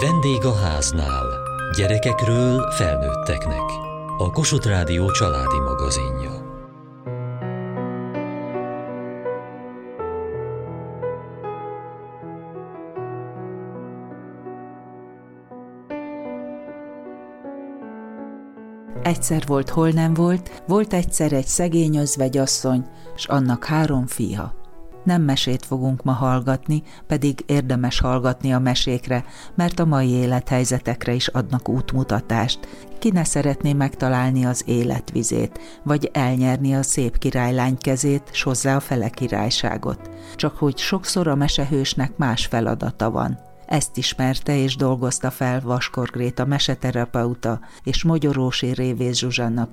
Vendég a háznál. Gyerekekről felnőtteknek. A Kossuth Rádió családi magazinja. Egyszer volt, hol nem volt, volt egyszer egy szegény özvegyasszony, s annak három fia. Nem mesét fogunk ma hallgatni, pedig érdemes hallgatni a mesékre, mert a mai élethelyzetekre is adnak útmutatást. Ki ne szeretné megtalálni az életvizét, vagy elnyerni a szép királylány kezét, s hozzá a fele királyságot. Csak hogy sokszor a mesehősnek más feladata van. Ezt ismerte és dolgozta fel Vaskor Gréta meseterapeuta és Magyarósi Révész Zsuzsanna